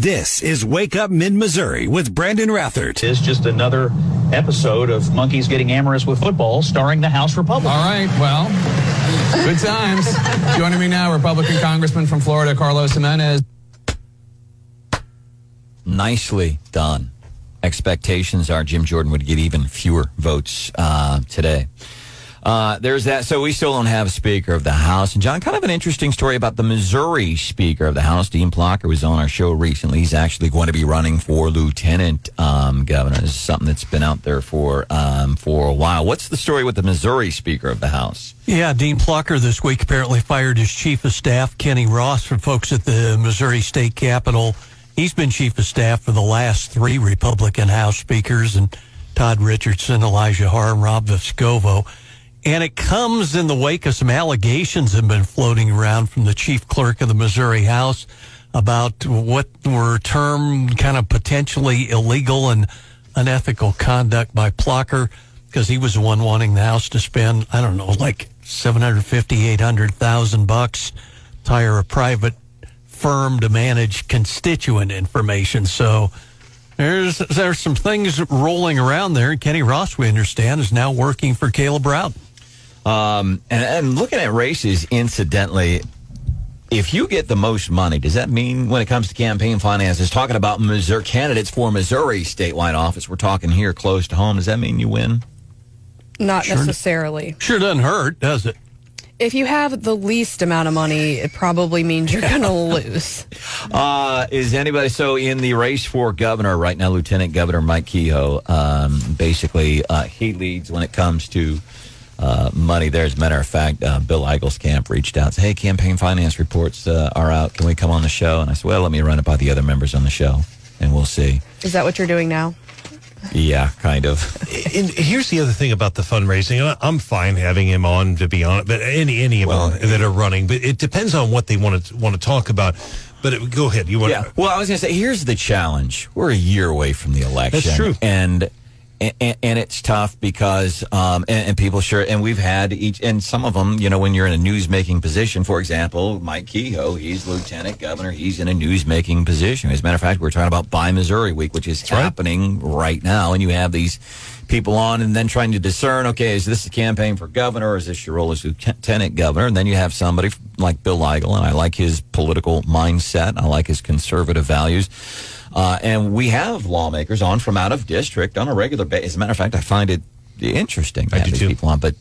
This is Wake Up Mid Missouri with Brandon Rathert. It's just another episode of Monkeys Getting Amorous with Football starring the House Republicans. All right, well, good times. Joining me now, Republican Congressman from Florida, Carlos Jimenez. Nicely done. Expectations are Jim Jordan would get even fewer votes uh, today. Uh, there's that. So we still don't have Speaker of the House. And John, kind of an interesting story about the Missouri Speaker of the House. Dean Plocher was on our show recently. He's actually going to be running for Lieutenant um, Governor. This is something that's been out there for um, for a while. What's the story with the Missouri Speaker of the House? Yeah, Dean Plocher this week apparently fired his chief of staff, Kenny Ross, from folks at the Missouri State Capitol. He's been chief of staff for the last three Republican House speakers, and Todd Richardson, Elijah and Rob Vescovo. And it comes in the wake of some allegations that have been floating around from the chief clerk of the Missouri House about what were termed kind of potentially illegal and unethical conduct by Plocher because he was the one wanting the House to spend, I don't know, like 750, 800,000 bucks to hire a private firm to manage constituent information. So there's, there's some things rolling around there. Kenny Ross, we understand, is now working for Caleb Rowden. Um, and, and looking at races, incidentally, if you get the most money, does that mean when it comes to campaign finances, talking about Missouri candidates for Missouri statewide office, we're talking here close to home, does that mean you win? Not Sure. necessarily. Sure doesn't hurt, does it? If you have the least amount of money, it probably means you're going to lose. Uh, is anybody so in the race for governor right now? Lieutenant Governor Mike Kehoe, um, basically, uh, he leads when it comes to uh, money. There, as a matter of fact, uh, Bill Eigel's camp reached out, said, "Hey, campaign finance reports uh, are out. Can we come on the show?" And I said, "Well, let me run it by the other members on the show, and we'll see." Is that what you're doing now? Yeah, kind of. And here's the other thing about the fundraising. I- I'm fine having him on, to be honest, but any any of Well, them that are running. But it depends on what they want to want to talk about. But it, go ahead. You want? Yeah. Well, I was going to say, here's the challenge. We're a year away from the election. That's true. And and, and it's tough because um, and, and people sure and we've had each and some of them you know when you're in a news making position for example Mike Kehoe he's lieutenant governor he's in a news making position. As a matter of fact we're talking about Buy Missouri Week which is right. happening right now and you have these people on and then trying to discern okay is this a campaign for governor or is this your role as lieutenant governor? And then you have somebody like Bill Eigel and I like his political mindset I like his conservative values uh, and we have lawmakers on from out of district on a regular basis. As a matter of fact, I find it interesting to I these people on. But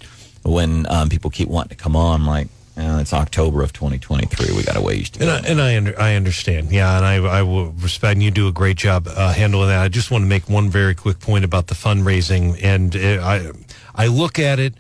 when um, people keep wanting to come on, I'm like, eh, it's October of 2023. We got a ways to And go. I, and I, under, I understand. Yeah, and I, I will respect, and you do a great job uh, handling that. I just want to make one very quick point about the fundraising. And uh, I, I look at it,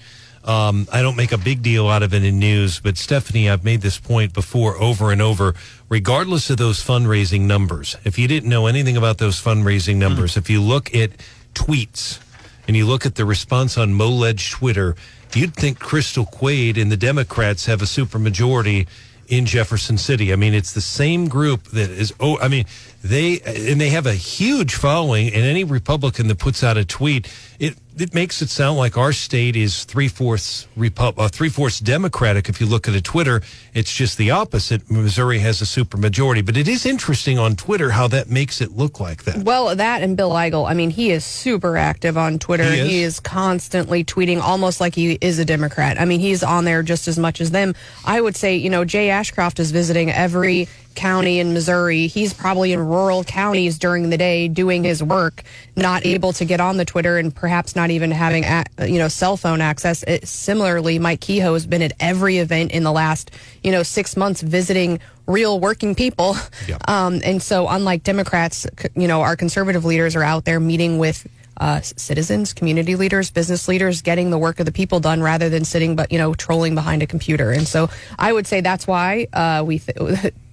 um, I don't make a big deal out of it in news, but Stephanie, I've made this point before over and over. Regardless of those fundraising numbers, if you didn't know anything about those fundraising numbers, if you look at tweets and you look at the response on MoLeg Twitter, you'd think Crystal Quade and the Democrats have a supermajority in Jefferson City. I mean, it's the same group that is. Oh, I mean, they and they have a huge following. And any Republican that puts out a tweet, it it makes it sound like our state is three fourths Repub, uh, three fourths Democratic. If you look at a Twitter, it's just the opposite. Missouri has a supermajority, but it is interesting on Twitter how that makes it look like that. Well, that and Bill Eigel. I mean, he is super active on Twitter. He is? constantly tweeting almost like he is a Democrat. I mean, he's on there just as much as them. I would say, you know, Jay Ashcroft is visiting every county in Missouri. He's probably in rural counties during the day doing his work, not able to get on the Twitter and perhaps not even having, you know, cell phone access. It, similarly, Mike Kehoe has been at every event in the last, you know, six months visiting real working people. Yeah. Um, and so, unlike Democrats, you know, our conservative leaders are out there meeting with uh, citizens, community leaders, business leaders, getting the work of the people done rather than sitting, but you know, trolling behind a computer. And so, I would say that's why uh, we, th-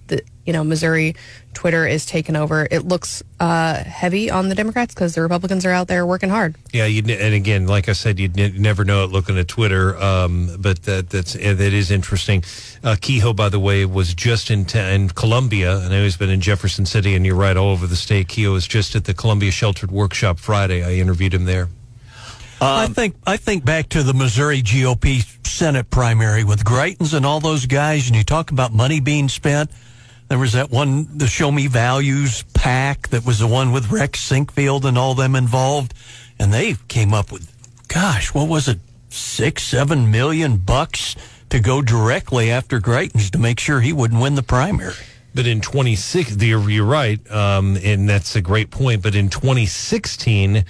you know, Missouri Twitter is taken over. It looks uh, heavy on the Democrats because the Republicans are out there working hard. Yeah, you and again, like I said, you'd ne- never know it looking at Twitter, um, but that that's that is interesting. Uh, Kehoe, by the way, was just in, ta- in Columbia. I know he's been in Jefferson City, and you're right, all over the state. Kehoe was just at the Columbia Sheltered Workshop Friday. I interviewed him there. I think I think back to the Missouri GOP Senate primary with Greitens and all those guys, and you talk about money being spent. There was that one, the Show Me Values PAC that was the one with Rex Sinquefield and all them involved. And they came up with, gosh, what was it? Six, seven million bucks to go directly after Greitens to make sure he wouldn't win the primary. But in 26, you're, you're right, um, and that's a great point. But in 2016,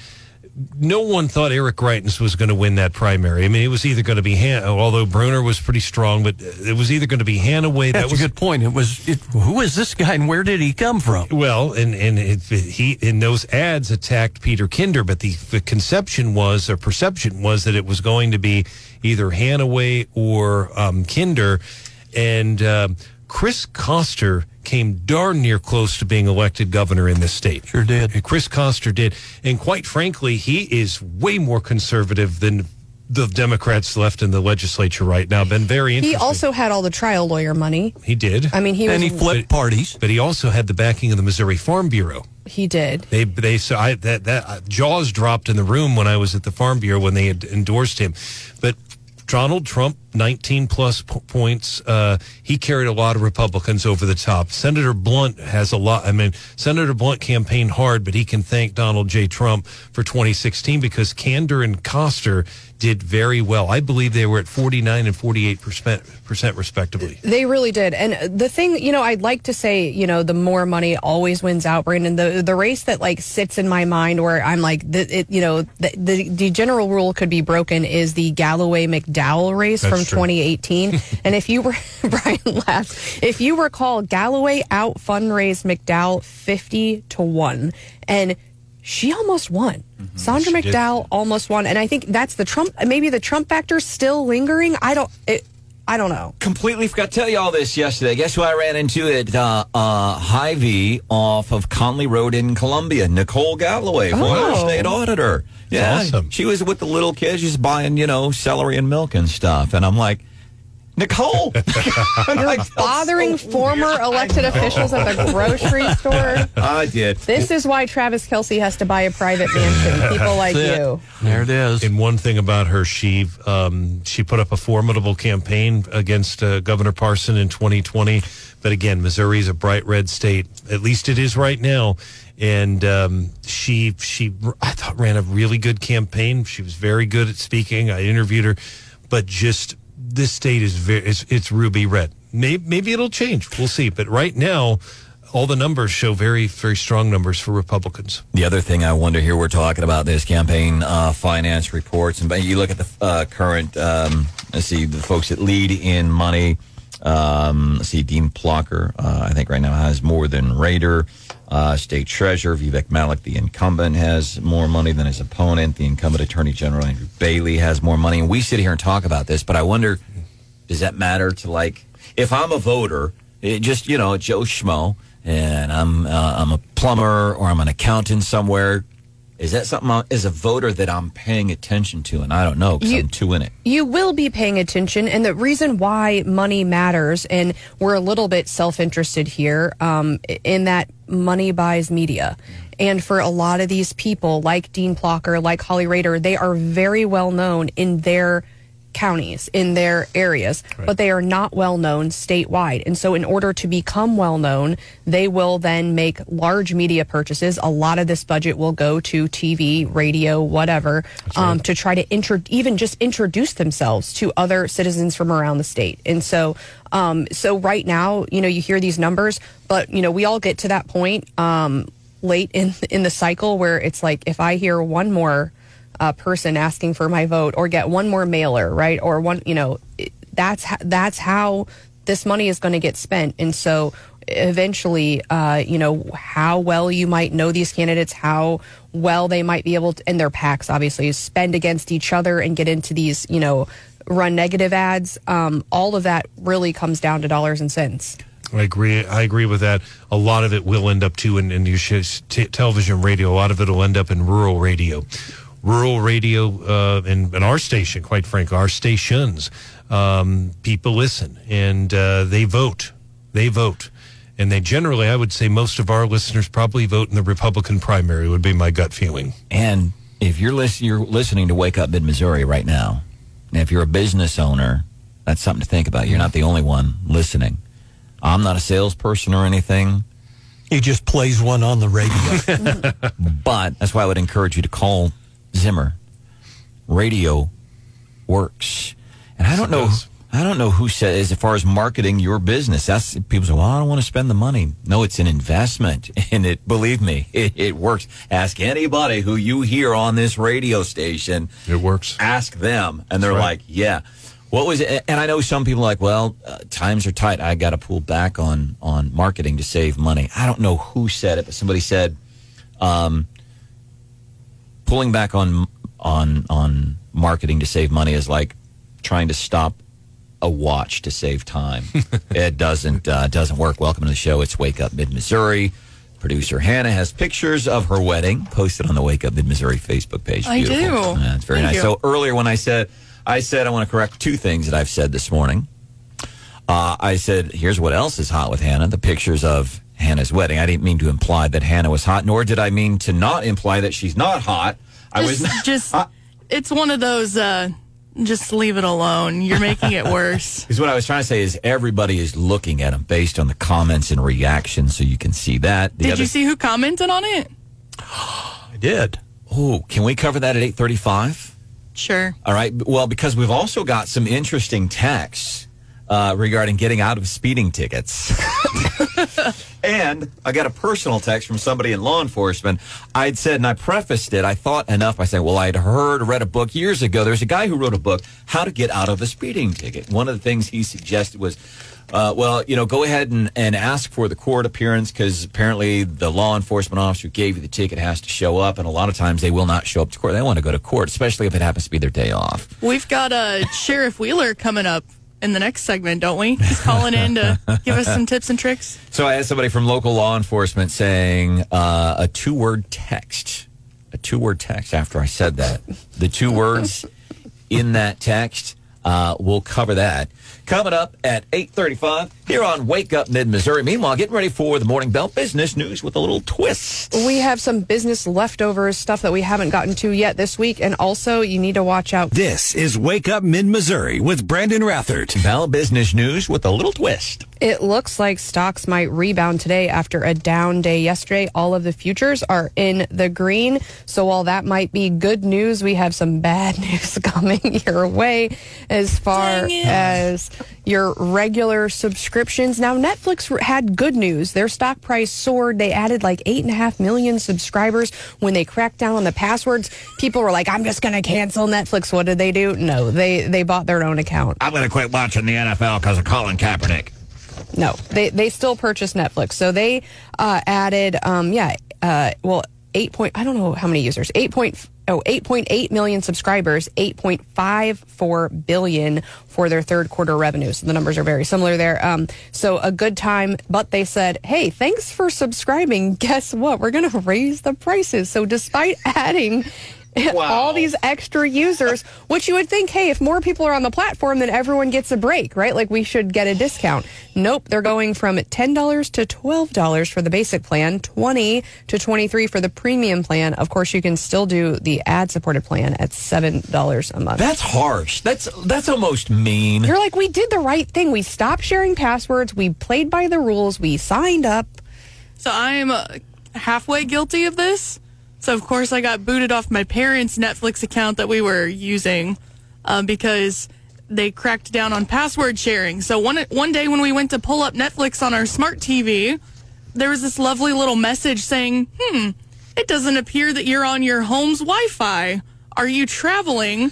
no one thought Eric Greitens was going to win that primary. I mean, it was either going to be Han- although Brunner was pretty strong, but it was either going to be Hanaway. That's that was a good point. It was, it, who is this guy and where did he come from? Well, and and it, he in those ads attacked Peter Kinder, but the, the conception was or perception was that it was going to be either Hanaway or um, Kinder, and um, Chris Koster came darn near close to being elected governor in this state. Sure did. Chris Koster did, and quite frankly, he is way more conservative than the Democrats left in the legislature right now. Been very interesting. He also had all the trial lawyer money. he did. I mean, he was and he flipped parties. but he also had the backing of the Missouri Farm Bureau. he did. They they so I that that uh, jaws dropped in the room when I was at the Farm Bureau when they had endorsed him, but. Donald Trump, 19 plus p- points. Uh, he carried a lot of Republicans over the top. Senator Blunt has a lot. I mean, Senator Blunt campaigned hard, but he can thank Donald J. Trump for 2016 because Kander and Koster did very well. I believe they were at 49 and 48 percent, percent respectively. They really did. And the thing, you know, I'd like to say, you know, the more money always wins out, Brandon. The the race that like sits in my mind where I'm like, the, it, you know, the, the the general rule could be broken is the Galloway McDowell race That's from true. 2018. and if you were Brian if you recall, Galloway out fundraised McDowell 50 to one, and she almost won. Saundra Mm-hmm. She did. McDowell almost won, and I think that's the Trump. Maybe the Trump factor still lingering. I don't. It, I don't know. Completely forgot to tell you all this yesterday. Guess who I ran into at uh, uh, Hy-Vee off of Conley Road in Columbia? Nicole Galloway, former Oh. state auditor. Yeah, awesome. she was with the little kids. She's buying, you know, celery and milk and stuff. And I'm like, Nicole, You're like bothering former elected officials at the grocery store. I did. This is why Travis Kelce has to buy a private mansion. People like it. you. There it is. And one thing about her, she um, she put up a formidable campaign against uh, Governor Parson in 2020. But again, Missouri is a bright red state. At least it is right now. And um, she she I thought ran a really good campaign. She was very good at speaking. I interviewed her, but just this state is very it's, it's ruby red. Maybe, maybe it'll change. We'll see. But right now, all the numbers show very very strong numbers for Republicans. The other thing I wonder here, we're talking about this campaign uh, finance reports, and you look at the uh, current. Um, let's see, the folks that lead in money. Um, let's see, Dean Plocher, uh, I think right now has more than Rehder. Uh, State Treasurer Vivek Malek, the incumbent, has more money than his opponent. The incumbent Attorney General Andrew Bailey has more money, and we sit here and talk about this. But I wonder, does that matter to like if I'm a voter, it just you know Joe Schmo, and I'm uh, I'm a plumber or I'm an accountant somewhere. Is that something I- as a voter that I'm paying attention to? And I don't know because I'm too in it. You will be paying attention, and the reason why money matters, and we're a little bit self-interested here, um, in that money buys media. And for a lot of these people, like Dean Plocher, like Holly Rehder, they are very well known in their counties, in their areas, but they are not well known statewide. And so, in order to become well known, they will then make large media purchases. A lot of this budget will go to TV, radio, whatever, um, to try to intro- even just introduce themselves to other citizens from around the state. And so, um, so right now, you know, you hear these numbers, but you know, we all get to that point um, late in in the cycle where it's like, if I hear one more uh, person asking for my vote or get one more mailer, right? Or one, you know, that's that's how this money is going to get spent. And so eventually, uh, you know, how well you might know these candidates, how well they might be able to, and their PACs, obviously spend against each other and get into these, you know, run negative ads. Um, all of that really comes down to dollars and cents. I agree. I agree with that. A lot of it will end up too in, in your t- television, radio. A lot of it will end up in rural radio. Rural radio uh, and, and our station, quite frankly, our stations. Um, people listen and uh, they vote. They vote, and they generally, I would say, most of our listeners probably vote in the Republican primary. Would be my gut feeling. And if you're lis- you're listening to Wake Up Mid Missouri right now, and if you're a business owner, that's something to think about. You're not the only one listening. I'm not a salesperson or anything, He just plays one on the radio. but that's why I would encourage you to call Zimmer. Radio works, and I don't know. I don't know who says as far as marketing your business. That's people say, "Well, I don't want to spend the money." No, it's an investment, and it. Believe me, it, it works. Ask anybody who you hear on this radio station. It works. Ask them, and they're right. like, "Yeah." What was it? And I know some people are like, "Well, uh, times are tight. I got to pull back on on marketing to save money." I don't know who said it, but somebody said, um, pulling back on on on marketing to save money is like trying to stop a watch to save time. it doesn't uh, doesn't work. Welcome to the show. It's Wake Up Mid Missouri. Producer Hannah has pictures of her wedding posted on the Wake Up Mid Missouri Facebook page. I Beautiful. do. Yeah, very Thank nice. you. So earlier when I said I said I want to correct two things that I've said this morning. Uh, I said, here's what else is hot with Hannah the pictures of Hannah's wedding. I didn't mean to imply that Hannah was hot, nor did I mean to not imply that she's not hot. I was Just, not. just it's one of those. Uh, just leave it alone. You're making it worse. Because what I was trying to say is everybody is looking at them based on the comments and reactions, so you can see that. The Did other- you see who commented on it? I did. Oh, can we cover that at eight thirty-five? Sure. All right. Well, because we've also got some interesting texts uh, regarding getting out of speeding tickets. and I got a personal text from somebody in law enforcement. I'd said, and I prefaced it, I thought enough by saying, well, I'd heard read a book years ago. There's a guy who wrote a book, How to Get Out of a Speeding Ticket. One of the things he suggested was, uh, well, you know, go ahead and, and ask for the court appearance because apparently the law enforcement officer who gave you the ticket has to show up. And a lot of times they will not show up to court. They want to go to court, especially if it happens to be their day off. We've got uh, Sheriff Wheeler coming up in the next segment, don't we? He's calling in to give us some tips and tricks. So I had somebody from local law enforcement saying uh, a two word text. A two word text after I said that. The two words in that text, uh, we'll cover that. Coming up at 8.35 here on Wake Up Mid-Missouri. Meanwhile, getting ready for the Morning Bell Business News with a little twist. We have some business leftovers, stuff that we haven't gotten to yet this week. And also, you need to watch out. This is Wake Up Mid Missouri with Brandon Rathert. Bell Business News with a little twist. It looks like stocks might rebound today after a down day yesterday. All of the futures are in the green. So while that might be good news, we have some bad news coming your way as far as your regular subscriptions. Now, Netflix had good news. Their stock price soared. They added like eight and a half million subscribers when they cracked down on the passwords. People were like, I'm just going to cancel Netflix. What did they do? No, they, they bought their own account. I'm going to quit watching the NFL because of Colin Kaepernick. No, they they still purchased Netflix. So they uh, added, um, yeah, uh, well, eight point. I don't know how many users. Eight point. Oh, 8.8 million subscribers, 8.54 billion for their third quarter revenue. So the numbers are very similar there. Um, so a good time, but they said, hey, thanks for subscribing. Guess what? We're going to raise the prices. So despite adding all these extra users, which you would think, hey, if more people are on the platform, then everyone gets a break, right? Like we should get a discount. Nope, they're going from ten dollars to twelve dollars for the basic plan, twenty to twenty three for the premium plan. Of course, you can still do the ad supported plan at seven dollars a month. That's harsh. That's that's almost mean. You're like, we did the right thing. We stopped sharing passwords. We played by the rules. We signed up. So I'm uh, halfway guilty of this. So of course I got booted off my parents' Netflix account that we were using um, because they cracked down on password sharing. So one one day when we went to pull up Netflix on our smart TV, there was this lovely little message saying, "Hmm, it doesn't appear that you're on your home's Wi-Fi. Are you traveling?"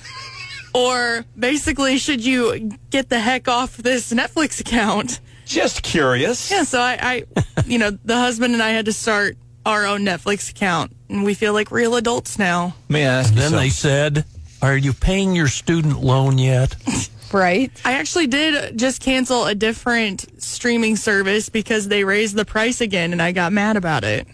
Or basically, should you get the heck off this Netflix account? Just curious. Yeah, so I, I, you know, the husband and I had to start our own Netflix account, and we feel like real adults now. Let me ask you Then they said, Are you paying your student loan yet? Right. I actually did just cancel a different streaming service because they raised the price again, and I got mad about it.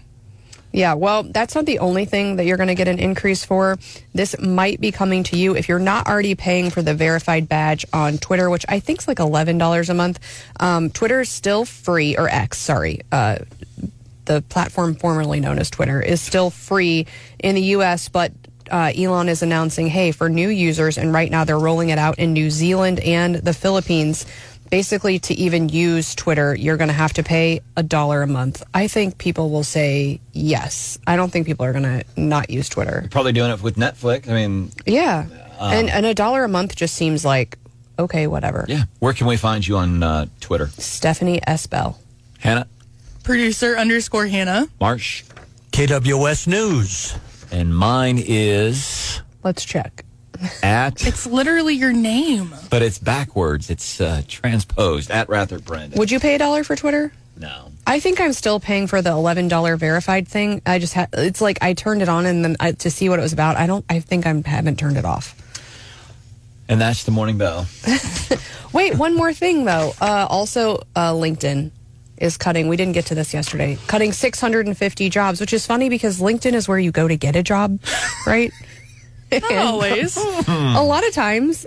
Yeah, well, that's not the only thing that you're going to get an increase for. This might be coming to you if you're not already paying for the verified badge on Twitter, which I think is like $11 a month. Um, Twitter is still free, or X, sorry. Uh, the platform formerly known as Twitter is still free in the U.S., but uh, Elon is announcing, hey, for new users, and right now they're rolling it out in New Zealand and the Philippines. basically to even use Twitter, you're going to have to pay a dollar a month. I think people will say yes. I don't think people are going to not use Twitter. Probably doing it with Netflix. I mean, Yeah. and, and a dollar a month just seems like, okay, whatever. yeah. Where can we find you on uh, Twitter? Stephanie S. Bell. Hannah, Producer underscore Hannah. Marsh, KWS News. and mine is Let's check. at, It's literally your name. but it's backwards. It's uh, transposed at Rather Brandon. Would you pay a dollar for Twitter? no. I think I'm still paying for the eleven dollar verified thing. I just had it's like I turned it on and then I, to see what it was about. I don't. I think I haven't turned it off. And that's the morning bell. Wait, one more thing though. Uh, also, uh, LinkedIn is cutting. We didn't get to this yesterday. Cutting 650 jobs, which is funny because LinkedIn is where you go to get a job, right? Not always. a lot of times.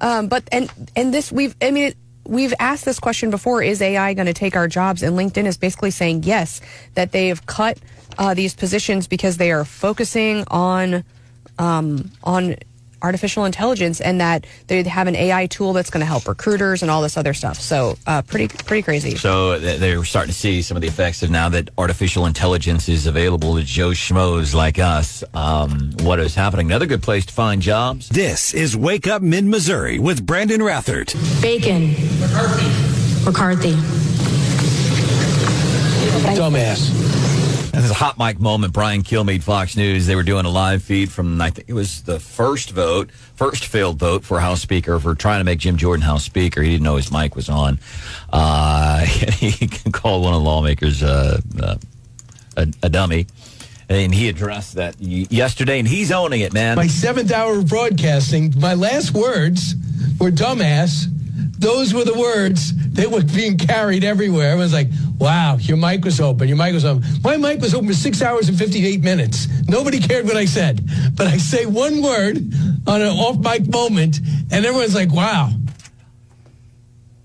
Um, but and and this we've I mean we've asked this question before: Is AI going to take our jobs? And LinkedIn is basically saying yes, that they have cut uh, these positions because they are focusing on um, on artificial intelligence and that they have an AI tool that's going to help recruiters and all this other stuff. So uh, pretty pretty crazy. So they're starting to see some of the effects of now that artificial intelligence is available to Joe Schmoes like us. Um, what is happening? Another good place to find jobs. This is Wake Up Mid Missouri with Brandon Rathert. Bacon. McCarthy. McCarthy. Dumbass. This is a hot mic moment. Brian Kilmeade, Fox News. They were doing a live feed from, I think it was the first vote, first failed vote for House Speaker for trying to make Jim Jordan House Speaker. He didn't know his mic was on. Uh, he called one of the lawmakers uh, uh, a, a dummy. And he addressed that yesterday, and he's owning it, man. My seventh hour of broadcasting, my last words were dumbass. Those were the words that were being carried everywhere. Everyone's like, wow, your mic was open. Your mic was open. My mic was open for six hours and 58 minutes. Nobody cared what I said. But I say one word on an off mic moment, and everyone's like, wow.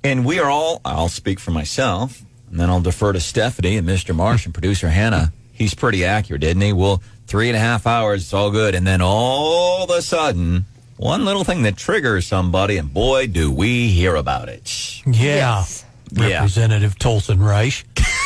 And we are all, I'll speak for myself, and then I'll defer to Stephanie and Mr. Marsh and producer Hannah. He's pretty accurate, isn't he? Well, three and a half hours, it's all good. And then all of a sudden, one little thing that triggers somebody, and boy, do we hear about it. Yeah. Yes. Yeah. Representative Toalson Reisch.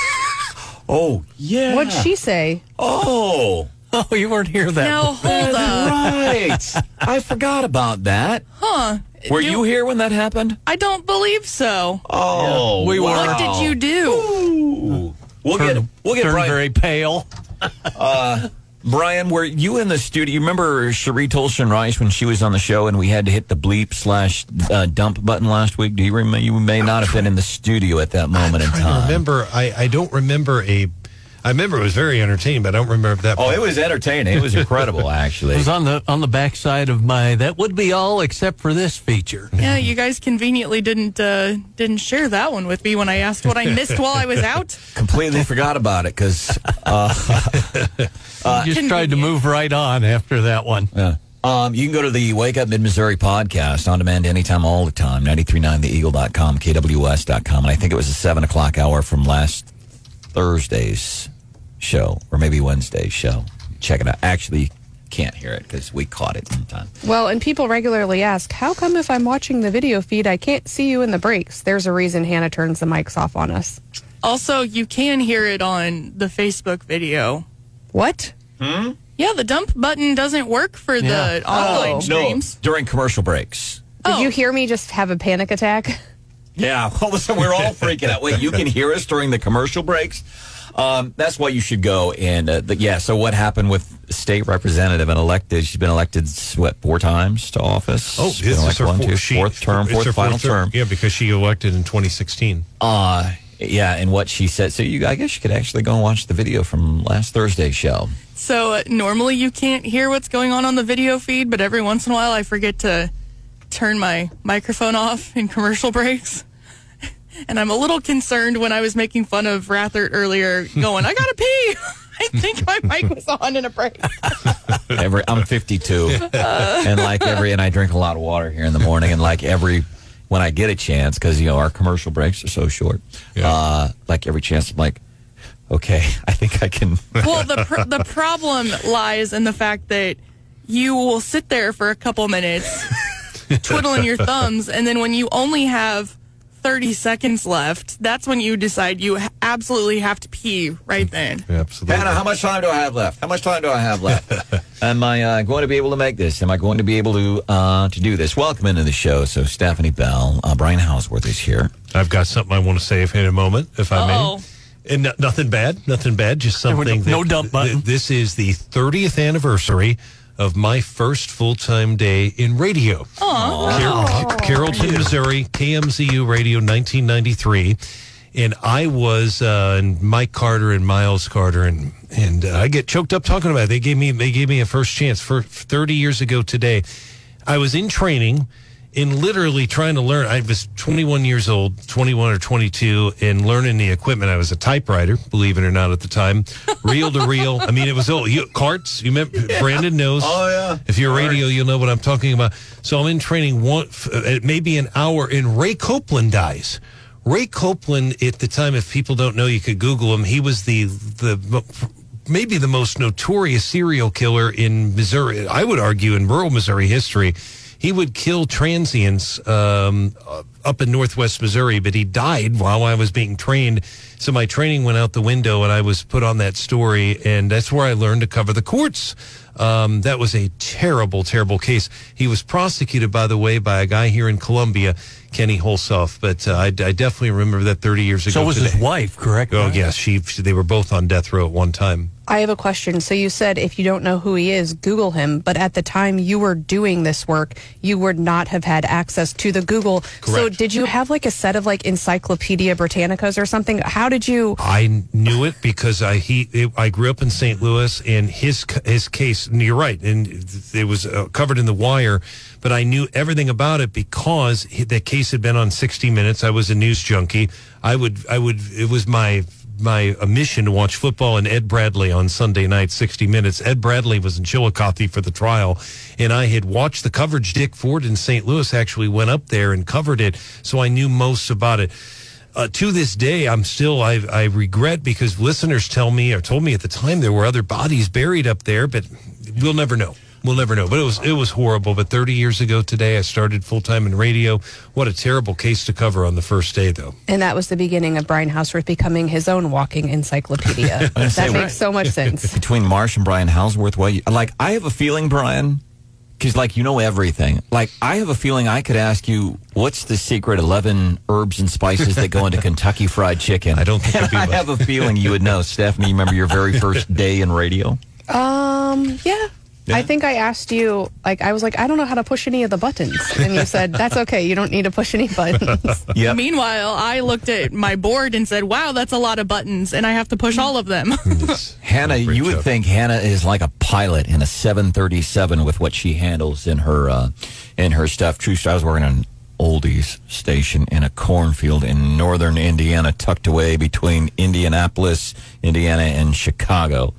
Oh, yeah. What'd she say? Oh, Oh, you weren't here that Now hold up. right. I forgot about that. Huh. Were you here when that happened? I don't believe so. Oh, we were. What did you do? Ooh. We'll get we'll get turned very pale. Uh, Brian, were you in the studio? You remember Cheri Toalson Reisch when she was on the show and we had to hit the bleep slash uh, dump button last week? Do you remember? You may not have been in the studio at that moment in I time. remember. I, I don't remember a. I remember it was very entertaining, but I don't remember that. Oh, it was entertaining. It was incredible, actually. It was on the on the backside of my that would be all except for this feature. Yeah, you guys conveniently didn't uh, didn't share that one with me when I asked what I missed while I was out. Completely forgot about it because uh, You just tried to move right on after that one. Yeah. Um, you can go to the Wake Up Mid Missouri podcast on demand anytime, all the time. 939theeagle.com, KWS.com. And I think it was a 7 o'clock hour from last Thursday's show, or maybe Wednesday's show. Check it out. Actually, can't hear it because we caught it in time. Well, and people regularly ask, how come if I'm watching the video feed, I can't see you in the breaks? There's a reason Hannah turns the mics off on us. Also, you can hear it on the Facebook video. What? Hmm? Yeah, the dump button doesn't work for the Yeah. online Oh. streams. during commercial breaks. Did Oh. you hear me just have a panic attack? Yeah, all of a sudden we're all freaking out. Wait, you can hear us during the commercial breaks? Um, that's why you should go. And uh, the, yeah, so what happened with state representative and elected? She's been elected what four times to office? Oh, She's been this is elected her one, fourth, two, she- fourth term, fourth final fourth term. Yeah, because she elected in 2016. Uh, yeah, and what she said. So you, I guess you could actually go and watch the video from last Thursday's show. So uh, normally you can't hear what's going on on the video feed, but every once in a while I forget to turn my microphone off in commercial breaks. And I'm a little concerned when I was making fun of Rathert earlier, going, I gotta pee. I think my mic was on in a break. Every I'm 52, and like every, and I drink a lot of water here in the morning, and like every. When I get a chance, because you know our commercial breaks are so short, Yeah. uh, like every chance, I'm like, okay, I think I can. Well, the pr- the problem lies in the fact that you will sit there for a couple minutes, twiddling your thumbs, and then when you only have 30 seconds left, that's when you decide you absolutely have to pee right then. Absolutely. Hannah, how much time do I have left? How much time do I have left? Am I uh, going to be able to make this? Am I going to be able to uh, to do this? Welcome into the show. So Stephanie Bell, uh, Brian Hauswirth is here. I've got something I want to say in a moment, if I Uh-oh. may. And no- nothing bad, nothing bad, just something. was no that- dump button. th- this is the 30th anniversary of my first full time day in radio. Car- Carrollton, Missouri, KMZU Radio, 1993. And I was, uh, and Mike Carter and Miles Carter, and and uh, I get choked up talking about it. They gave me they gave me a first chance for 30 years ago today. I was in training in literally trying to learn. I was 21 years old, 21 or 22, and learning the equipment. I was a typewriter, believe it or not, at the time, reel to reel. I mean, it was old. You, carts. You remember? Brandon knows. Oh, yeah. If you're radio, you'll know what I'm talking about. So I'm in training one, f- uh, maybe an hour, and Ray Copeland dies. Ray Copeland, at the time, if people don't know, you could Google him. He was the the maybe the most notorious serial killer in Missouri. I would argue in rural Missouri history. He would kill transients um, uh, up in northwest Missouri, but he died while I was being trained. So my training went out the window, and I was put on that story, and that's where I learned to cover the courts. Um, that was a terrible, terrible case. He was prosecuted, by the way, by a guy here in Columbia, Kenny Hulshof. But uh, I, I definitely remember that 30 years ago. So was his wife, correct? Oh yes, she. They were both on death row at one time. I have a question. So you said if you don't know who he is, Google him. But at the time you were doing this work, you would not have had access to the Google. So did you have like a set of like Encyclopedia Britannicas or something? How did you? I knew it because I he it, I grew up in St. Louis, and his his case. And you're right, and it was uh, covered in the wire. But I knew everything about it because he, that case had been on 60 Minutes. I was a news junkie. I would I would it was my my mission to watch football and Ed Bradley on Sunday night, 60 Minutes. Ed Bradley was in Chillicothe for the trial, and I had watched the coverage. Dick Ford in St. Louis actually went up there and covered it, so I knew most about it. Uh, to this day, I'm still I, I regret because listeners tell me or told me at the time there were other bodies buried up there, but we'll never know. We'll never know. But it was it was horrible. But 30 years ago today, I started full time in radio. What a terrible case to cover on the first day, though. And that was the beginning of Brian Hauswirth becoming his own walking encyclopedia. that say, makes right. so much sense. Between Marsh and Brian Hauswirth, well, you, like I have a feeling, Brian, because like you know everything. Like I have a feeling I could ask you, what's the secret eleven herbs and spices that go into Kentucky Fried Chicken? I don't think And it'd be I much. have a feeling you would know, Stephanie. You remember your very first day in radio? Um, yeah. I think I asked you, like, I was like, I don't know how to push any of the buttons. And you said, that's okay. You don't need to push any buttons. Yep. Meanwhile, I looked at my board and said, wow, that's a lot of buttons, and I have to push all of them. Hannah, you would job. think Hannah is like a pilot in a 737 with what she handles in her uh, in her stuff. True, I was working on an oldies station in a cornfield in northern Indiana, tucked away between Indianapolis, Indiana, and Chicago,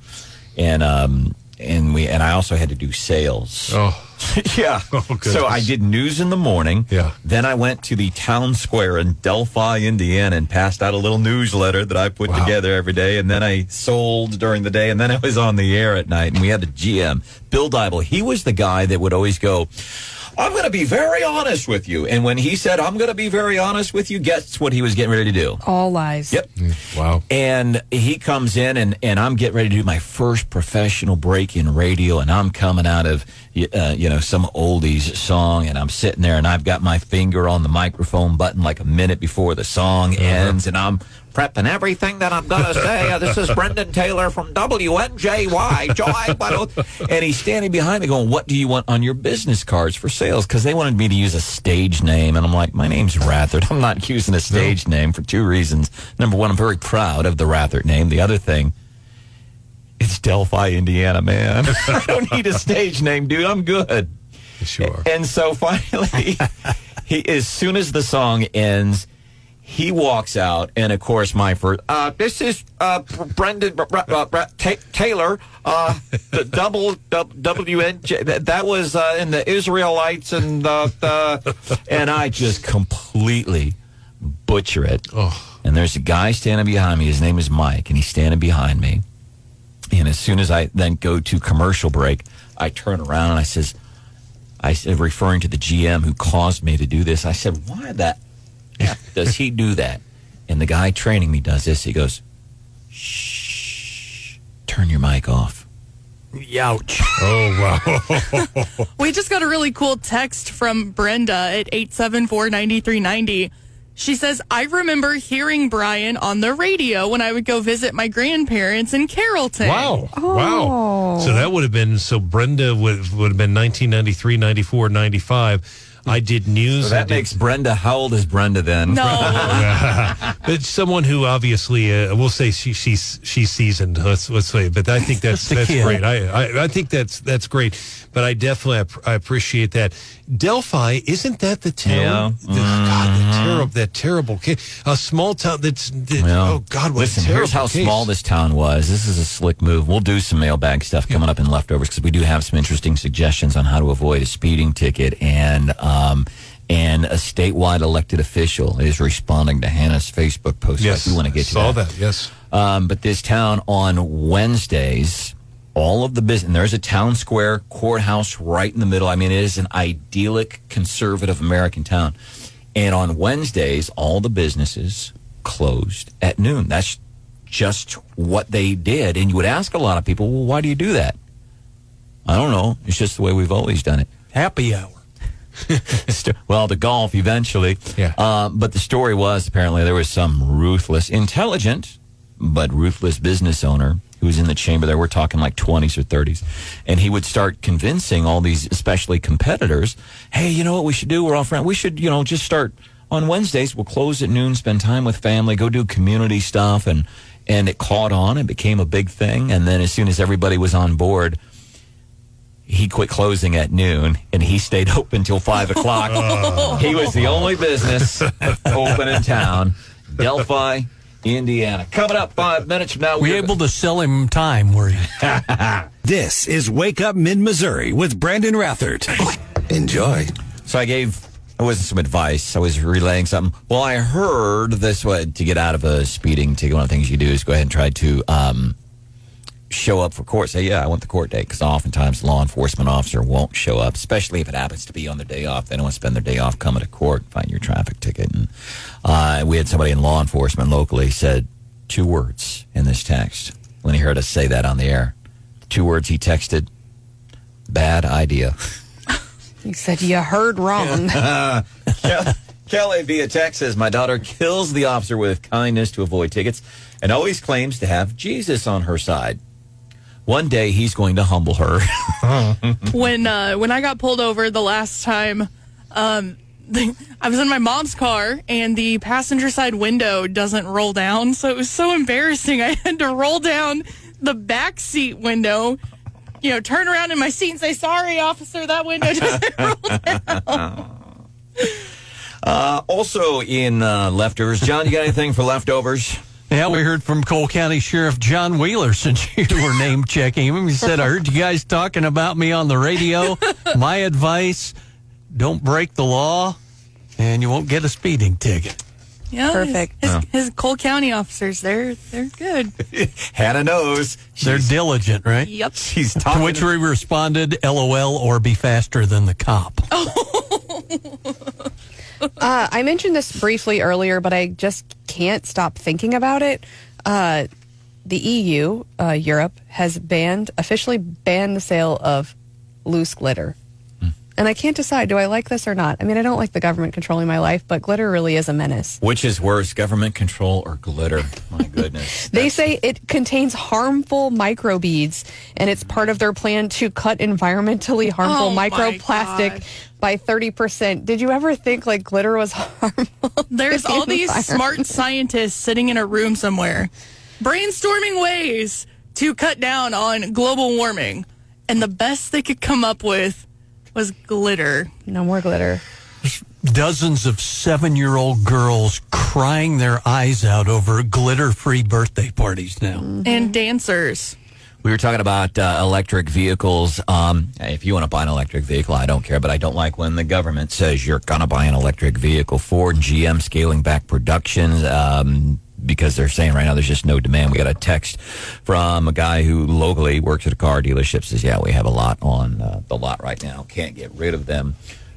and um, and we and I also had to do sales. Oh, yeah. Oh, so I did news in the morning. Yeah. Then I went to the town square in Delphi, Indiana, and passed out a little newsletter that I put Wow. together every day. And then I sold during the day, and then I was on the air at night. And we had the GM, Bill Dybel. He was the guy that would always go. I'm going to be very honest with you. And when he said, I'm going to be very honest with you, guess what he was getting ready to do? All lies. Yep. wow. And he comes in, and, and I'm getting ready to do my first professional break in radio, and I'm coming out of uh, you know some oldies song, and I'm sitting there, and I've got my finger on the microphone button like a minute before the song ends, and I'm prepping everything that I'm gonna say. Uh, this is Brendan Taylor from WNJY, Joy, and he's standing behind me, going, "What do you want on your business cards for sales?" Because they wanted me to use a stage name, and I'm like, "My name's Rathert. I'm not using a stage name for two reasons. Number one, I'm very proud of the Rathert name. The other thing." It's Delphi, Indiana, man. I don't need a stage name, dude. I'm good. Sure. And so finally, he as soon as the song ends, he walks out, and of course, my first. Uh, this is uh, Brendan Ta- Taylor, uh, the double WNJ. That, that was uh, in the Israelites, and the, the and I just completely butcher it. Oh. And there's a guy standing behind me. His name is Mike, and he's standing behind me. And as soon as I then go to commercial break, I turn around and I says, I said, referring to the GM who caused me to do this, I said, why the does he do that? And the guy training me does this. He goes, shh, turn your mic off. Youch. Oh wow. We just got a really cool text from Brenda at 874 9390. She says, I remember hearing Brian on the radio when I would go visit my grandparents in Carrollton. Wow. Oh. Wow. So that would have been so Brenda would would have been 1993, 94, 95. I did news. So that did- makes Brenda. How old is Brenda then? No. but someone who obviously uh, we'll say she, she's she's seasoned. Let's let's say, but I think that's that's kid. great. I, I I think that's that's great. But I definitely app- I appreciate that. Delphi isn't that the town? Yeah. The- God, that terrible that terrible case. A small town that's that, Well, oh God, what listen, a terrible here's how case. small this town was. This is a slick move. We'll do some mailbag stuff coming up in leftovers because we do have some interesting suggestions on how to avoid a speeding ticket. And um, and a statewide elected official is responding to Hannah's Facebook post. Yes, do want to get to saw that. that. Yes. Um, but this town on Wednesdays, all of the business, there's a town square courthouse right in the middle. I mean, it is an idyllic conservative American town. And on Wednesdays, all the businesses closed at noon. That's just what they did. And you would ask a lot of people, well, why do you do that? I don't know. It's just the way we've always done it. Happy hour. Well, the golf eventually. Yeah. Uh, but the story was apparently there was some ruthless, intelligent, but ruthless business owner who was in the chamber there. We're talking like 20s or 30s. And he would start convincing all these, especially competitors, hey, you know what we should do? We're all friends. We should, you know, just start on Wednesdays. We'll close at noon, spend time with family, go do community stuff. And, and it caught on. It became a big thing. And then as soon as everybody was on board, he quit closing at noon and he stayed open till five o'clock. Oh. He was the only business open in town, Delphi, Indiana. Coming up five minutes from now, We we're- able to sell him time where he This is Wake Up Mid Missouri with Brandon Rathert. Enjoy. So I gave, I wasn't some advice. I was relaying something. Well, I heard this way to get out of a speeding ticket. One of the things you do is go ahead and try to um, show up for court. Say, yeah, I want the court date because oftentimes law enforcement officer won't show up, especially if it happens to be on their day off. They don't want to spend their day off coming to court, find your traffic ticket. And uh, we had somebody in law enforcement locally said two words in this text when he heard us say that on the air. Two words he texted: bad idea. He said, You heard wrong. Kel- Kelly via text says, My daughter kills the officer with kindness to avoid tickets and always claims to have Jesus on her side. One day he's going to humble her. when uh, when I got pulled over the last time, um, I was in my mom's car and the passenger side window doesn't roll down, so it was so embarrassing. I had to roll down the back seat window, you know, turn around in my seat and say, "Sorry, officer, that window doesn't roll down." Uh, also in uh, leftovers, John, you got anything for leftovers? Yeah, we heard from Cole County Sheriff John Wheeler since you were name checking him. He said, I heard you guys talking about me on the radio. My advice don't break the law, and you won't get a speeding ticket. Yeah, Perfect. His, his Cole County officers, they're they're good. Hannah knows. They're She's, diligent, right? Yep. she's To talking. which we responded, LOL, or be faster than the cop. Oh. Uh, I mentioned this briefly earlier, but I just can't stop thinking about it. Uh, the EU, uh, Europe, has banned, officially banned the sale of loose glitter. And I can't decide, do I like this or not? I mean, I don't like the government controlling my life, but glitter really is a menace. Which is worse, government control or glitter? My goodness. They say it contains harmful microbeads, and it's part of their plan to cut environmentally harmful Oh, microplastic gosh. By 30%. Did you ever think like glitter was harmful? There's to the all these smart scientists sitting in a room somewhere brainstorming ways to cut down on global warming. And the best they could come up with was glitter. No more glitter. Dozens of seven year old girls crying their eyes out over glitter free birthday parties now. And dancers. We were talking about uh, electric vehicles. Um, if you want to buy an electric vehicle, I don't care, but I don't like when the government says you're going to buy an electric vehicle. Ford GM scaling back production um, because they're saying right now there's just no demand. We got a text from a guy who locally works at a car dealership says, "Yeah, we have a lot on uh, the lot right now. Can't get rid of them."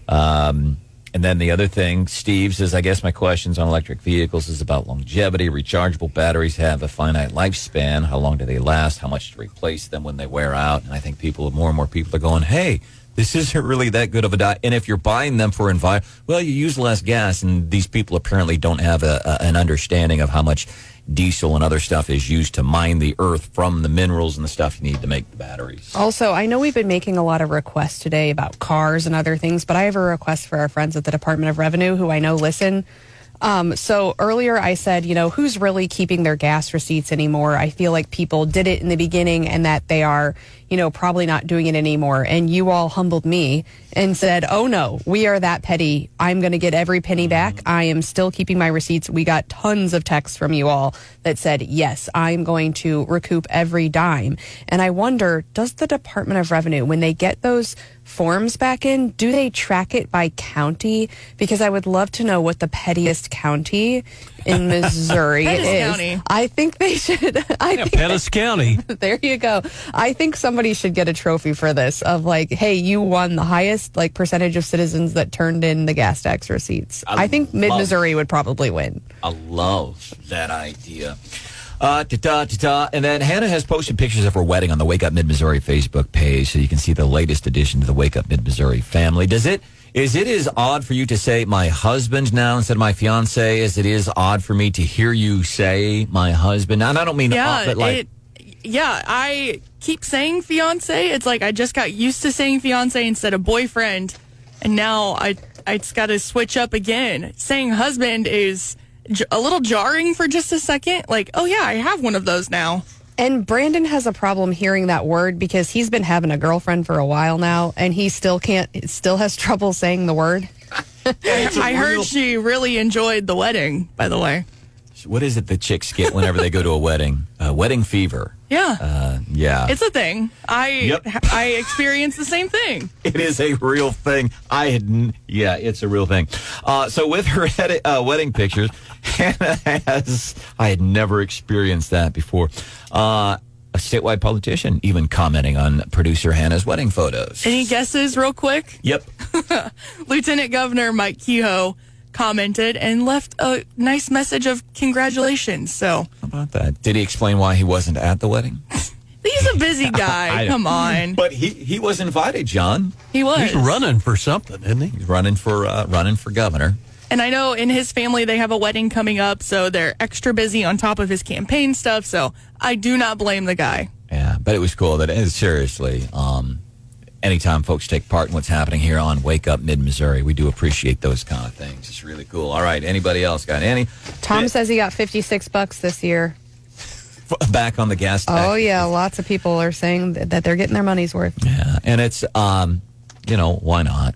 Um, and then the other thing, Steve says, I guess my questions on electric vehicles is about longevity. Rechargeable batteries have a finite lifespan. How long do they last? How much to replace them when they wear out? And I think people, more and more people are going, hey, this isn't really that good of a diet. And if you're buying them for environment, well, you use less gas, and these people apparently don't have a, a, an understanding of how much diesel and other stuff is used to mine the earth from the minerals and the stuff you need to make the batteries. Also, I know we've been making a lot of requests today about cars and other things, but I have a request for our friends at the Department of Revenue who I know listen. Um, so earlier I said, you know, who's really keeping their gas receipts anymore? I feel like people did it in the beginning and that they are, you know, probably not doing it anymore. And you all humbled me and said, oh no, we are that petty. I'm going to get every penny back. I am still keeping my receipts. We got tons of texts from you all that said, yes, I'm going to recoup every dime. And I wonder, does the Department of Revenue, when they get those forms back in, do they track it by county? Because I would love to know what the pettiest county in Missouri is. County. I think they should. I Yeah, think Pettis County. there you go. I think somebody should get a trophy for this of like, hey, you won the highest like percentage of citizens that turned in the gas tax receipts. I I, think Mid Missouri would probably win. I love that idea. Uh, da, da. And then Hannah has posted pictures of her wedding on the Wake Up Mid Missouri Facebook page, so you can see the latest addition to the Wake Up Mid Missouri family. Does it is it as odd for you to say my husband now instead of my fiance as it is odd for me to hear you say my husband? And I don't mean Yeah, odd, but like it, yeah, I keep saying fiance. It's like I just got used to saying fiance instead of boyfriend, and now I I just got to switch up again. Saying husband is a little jarring for just a second. Like, oh yeah, I have one of those now. And Brandon has a problem hearing that word because he's been having a girlfriend for a while now, and he still can't, still has trouble saying the word. I heard she really enjoyed the wedding. By the way, what is it the chicks get whenever they go to a wedding? Uh, wedding fever. yeah, Uh, yeah. it's a thing. I Yep. I experienced the same thing. It is a real thing. I had, n- yeah, it's a real thing. Uh, so with her uh, wedding pictures, Hannah has, I had never experienced that before. Uh, a statewide politician even commenting on producer Hannah's wedding photos. Any guesses, real quick? Yep. Lieutenant Governor Mike Kehoe commented and left a nice message of congratulations. So How about that? Did he explain why he wasn't at the wedding? he's a busy guy. Come on, But he, he was invited, John. he was. He's running for something, isn't he? He's running for uh, running for governor. And I know in his family they have a wedding coming up, so they're extra busy on top of his campaign stuff. So I do not blame the guy. Yeah, but it was cool that it, seriously, um, anytime folks take part in what's happening here on Wake Up Mid Missouri, we do appreciate those kind of things. It's really cool. All right, anybody else got any? Tom says he got 56 bucks this year. Back on the gas tax. Oh, yeah. Lots of people are saying that they're getting their money's worth. Yeah, and it's, um, you know, why not?